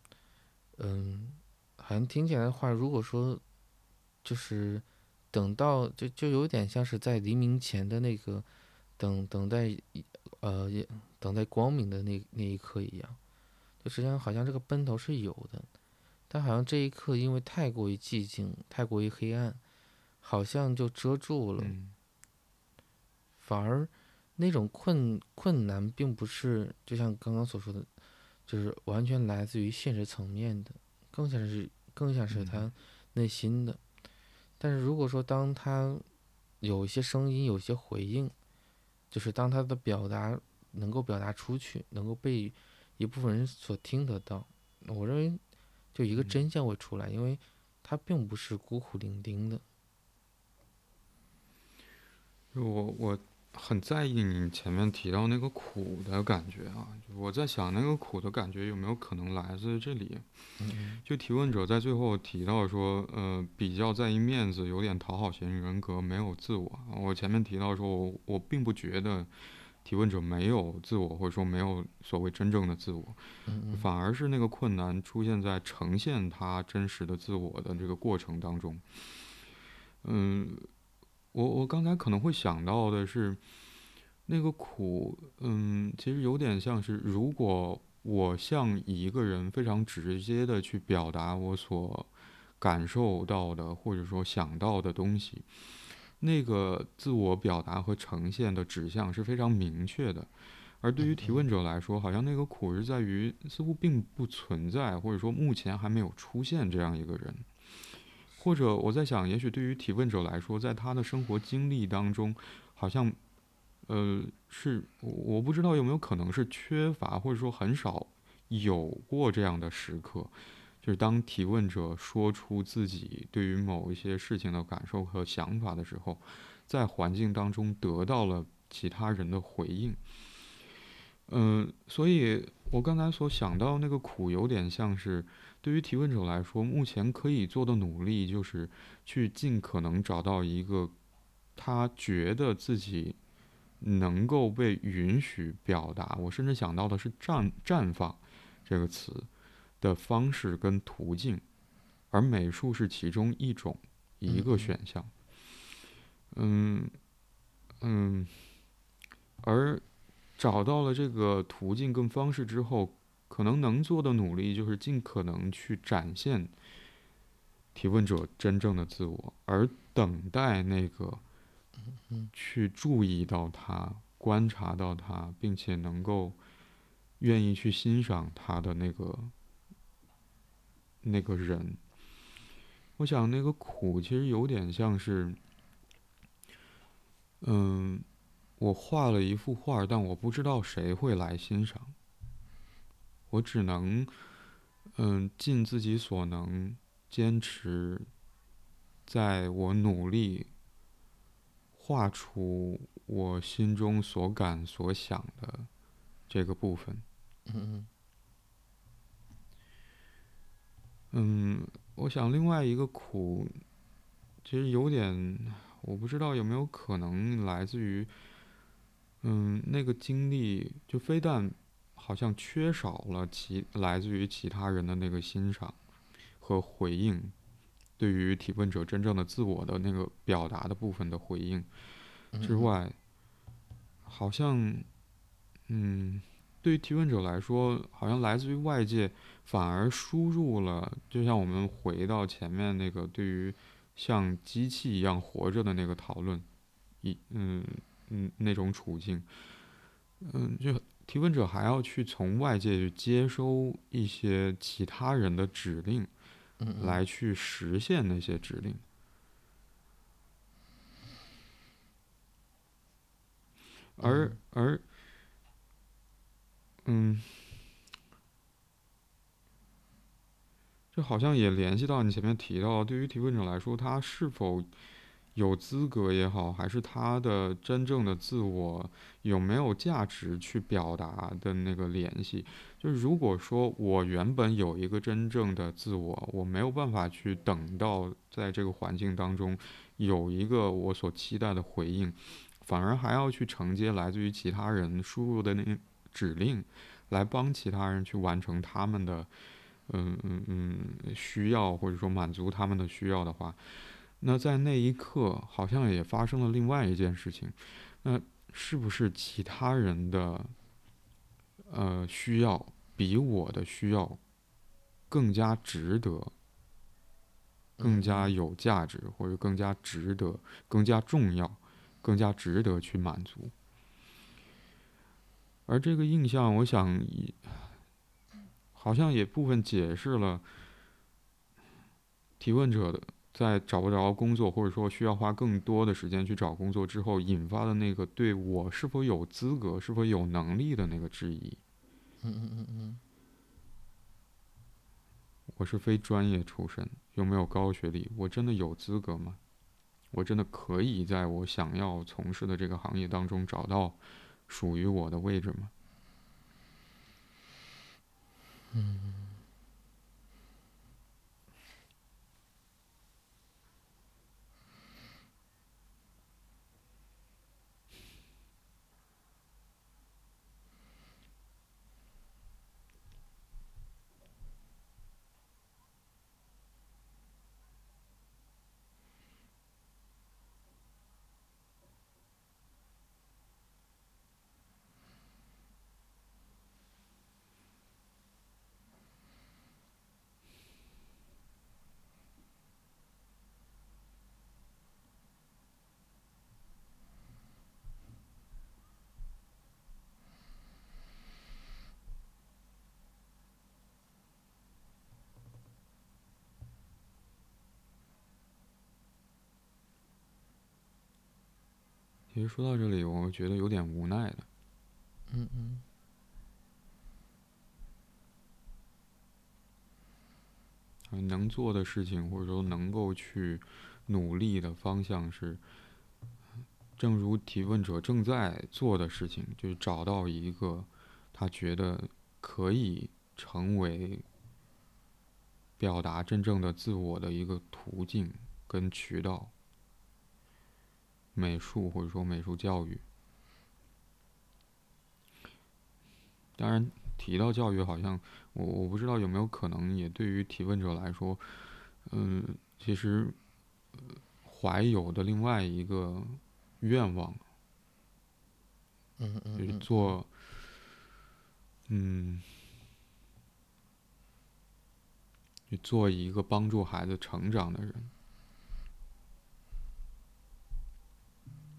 嗯，好像听起来的话，如果说，就是等到就就有点像是在黎明前的那个等等待，呃，等待光明的那那一刻一样，就实际上好像这个奔头是有的，但好像这一刻因为太过于寂静，太过于黑暗，好像就遮住了，反而。那种困困难，并不是就像刚刚所说的，就是完全来自于现实层面的，更像是更像是他内心的。但是如果说当他有一些声音，有些回应，就是当他的表达能够表达出去，能够被一部分人所听得到，我认为就一个真相会出来，因为他并不是孤苦伶仃的。我我。很在意你前面提到那个苦的感觉啊，我在想那个苦的感觉有没有可能来自这里？就提问者在最后提到说，呃，比较在意面子，有点讨好型人格，没有自我。我前面提到说，我我并不觉得提问者没有自我，或者说没有所谓真正的自我，反而是那个困难出现在呈现他真实的自我的这个过程当中，嗯。我我刚才可能会想到的是，那个苦，嗯，其实有点像是，如果我向一个人非常直接的去表达我所感受到的或者说想到的东西，那个自我表达和呈现的指向是非常明确的，而对于提问者来说，好像那个苦是在于似乎并不存在，或者说目前还没有出现这样一个人。或者我在想，也许对于提问者来说，在他的生活经历当中，好像，呃，是我不知道有没有可能是缺乏，或者说很少有过这样的时刻，就是当提问者说出自己对于某一些事情的感受和想法的时候，在环境当中得到了其他人的回应。嗯，所以我刚才所想到那个苦，有点像是。对于提问者来说，目前可以做的努力就是去尽可能找到一个他觉得自己能够被允许表达。我甚至想到的是“绽绽放”这个词的方式跟途径，而美术是其中一种一个选项。嗯嗯，而找到了这个途径跟方式之后，可能能做的努力就是尽可能去展现提问者真正的自我，而等待那个去注意到他、观察到他，并且能够愿意去欣赏他的那个那个人。我想那个苦其实有点像是，嗯，我画了一幅画，但我不知道谁会来欣赏，我只能，嗯，尽自己所能，坚持，在我努力画出我心中所感所想的这个部分。嗯嗯。我想另外一个苦，其实有点，我不知道有没有可能来自于，嗯，那个经历就非但好像缺少了其来自于其他人的那个欣赏和回应，对于提问者真正的自我的那个表达的部分的回应之外，好像，嗯。对于提问者来说，好像来自于外界，反而输入了，就像我们回到前面那个对于像机器一样活着的那个讨论，一嗯嗯那种处境，嗯，就提问者还要去从外界去接收一些其他人的指令，来去实现那些指令，而而。嗯，这好像也联系到你前面提到，对于提问者来说，他是否有资格也好，还是他的真正的自我有没有价值去表达的那个联系。就是如果说我原本有一个真正的自我，我没有办法去等到在这个环境当中有一个我所期待的回应，反而还要去承接来自于其他人输入的那。指令，来帮其他人去完成他们的，嗯嗯嗯需要，或者说满足他们的需要的话，那在那一刻好像也发生了另外一件事情，那是不是其他人的，呃需要比我的需要更加值得，更加有价值，或者更加值得，更加重要，更加值得去满足？而这个印象，我想，好像也部分解释了提问者的在找不着工作，或者说需要花更多的时间去找工作之后引发的那个对我是否有资格、是否有能力的那个质疑。嗯嗯嗯嗯。我是非专业出身，又没有高学历，我真的有资格吗？我真的可以在我想要从事的这个行业当中找到？属于我的位置吗？嗯。其实说到这里，我觉得有点无奈的。嗯嗯。能做的事情，或者说能够去努力的方向是，正如提问者正在做的事情，就是找到一个他觉得可以成为表达真正的自我的一个途径跟渠道。美术或者说美术教育，当然提到教育，好像我我不知道有没有可能也对于提问者来说，嗯，其实，怀有的另外一个愿望，嗯嗯，就是嗯做，嗯，去做一个帮助孩子成长的人，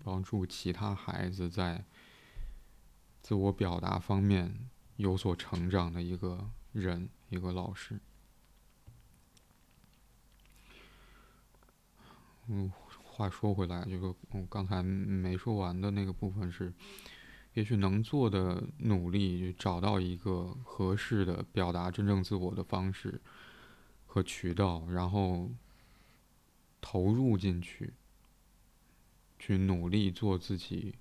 帮助其他孩子在自我表达方面有所成长的一个人，一个老师。嗯，话说回来，这个我刚才没说完的那个部分是，也许能做的努力，找到一个合适的表达真正自我的方式和渠道，然后投入进去，去努力做自己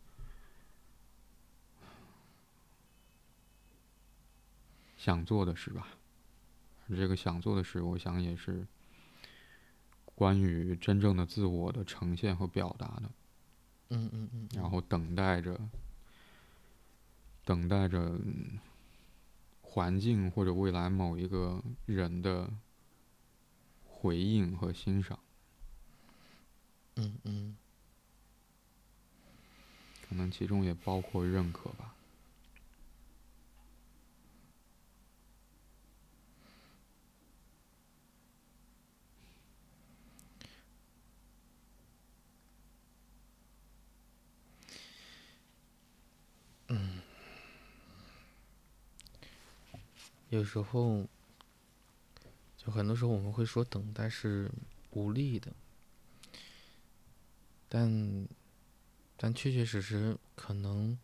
想做的事吧。这个想做的事，我想也是关于真正的自我的呈现和表达的。嗯嗯嗯，然后等待着，等待着嗯环境或者未来某一个人的回应和欣赏，嗯嗯可能其中也包括认可吧。有时候，就很多时候我们会说等待是无力的，但但确确实实可能，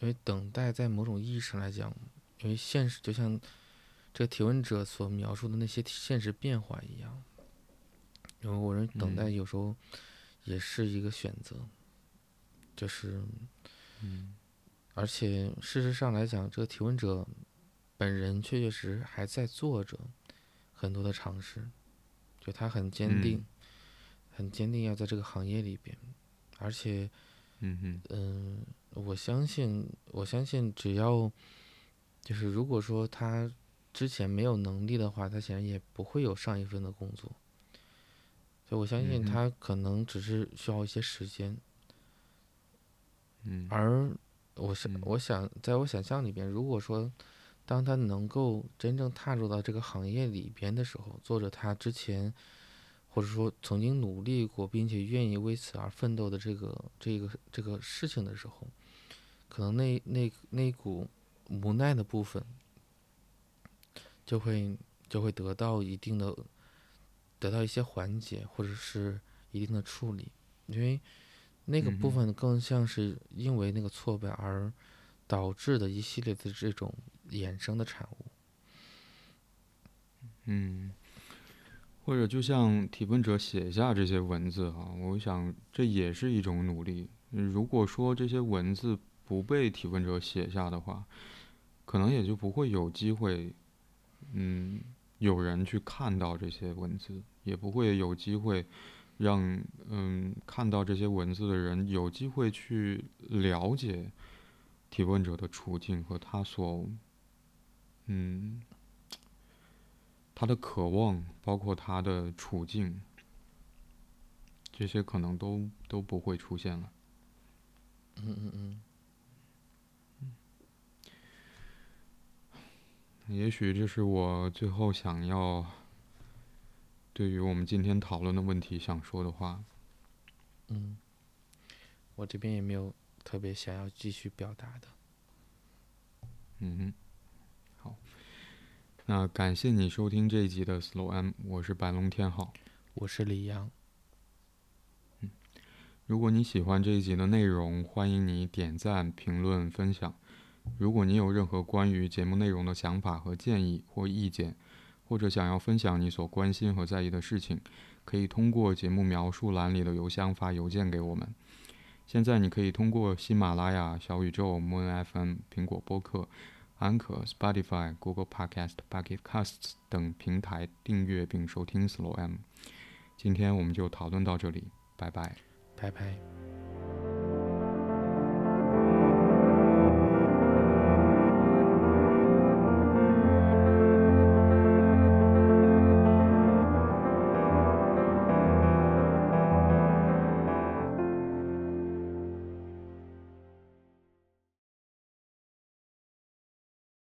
因为等待在某种意义上来讲，因为现实就像这个提问者所描述的那些现实变化一样，然后我认为等待有时候也是一个选择，就是嗯。而且事实上来讲，这个提问者本人确确实实还在做着很多的尝试，就他很坚定，嗯。很坚定要在这个行业里边，而且，嗯嗯嗯，我相信，我相信只要，就是如果说他之前没有能力的话，他显然也不会有上一份的工作，所以我相信他可能只是需要一些时间，嗯。而我是嗯。我想，在我想象里边，如果说当他能够真正踏入到这个行业里边的时候，做着他之前或者说曾经努力过，并且愿意为此而奋斗的这个这个这个事情的时候，可能那那那股无奈的部分就会就会得到一定的得到一些缓解，或者是一定的处理，因为那个部分更像是因为那个挫败而导致的一系列的这种衍生的产物。嗯，或者就像提问者写下这些文字哈、我想这也是一种努力。如果说这些文字不被提问者写下的话，可能也就不会有机会，嗯，有人去看到这些文字，也不会有机会让嗯看到这些文字的人有机会去了解提问者的处境和他所嗯他的渴望，包括他的处境，这些可能都都不会出现了。嗯嗯嗯也许这是我最后想要对于我们今天讨论的问题想说的话。嗯，我这边也没有特别想要继续表达的。嗯那感谢你收听这一集的 Slow M，我是白龙天浩。我是李阳，如果你喜欢这一集的内容，欢迎你点赞、评论、分享。如果你有任何关于节目内容的想法和建议或意见，或者想要分享你所关心和在意的事情，可以通过节目描述栏里的邮箱发邮件给我们。现在你可以通过喜马拉雅、小宇宙、Moon FM、苹果播客、安可、Spotify、Google Podcast、Pocket Casts 等平台订阅并收听 Slow M。今天我们就讨论到这里，拜拜。拜拜。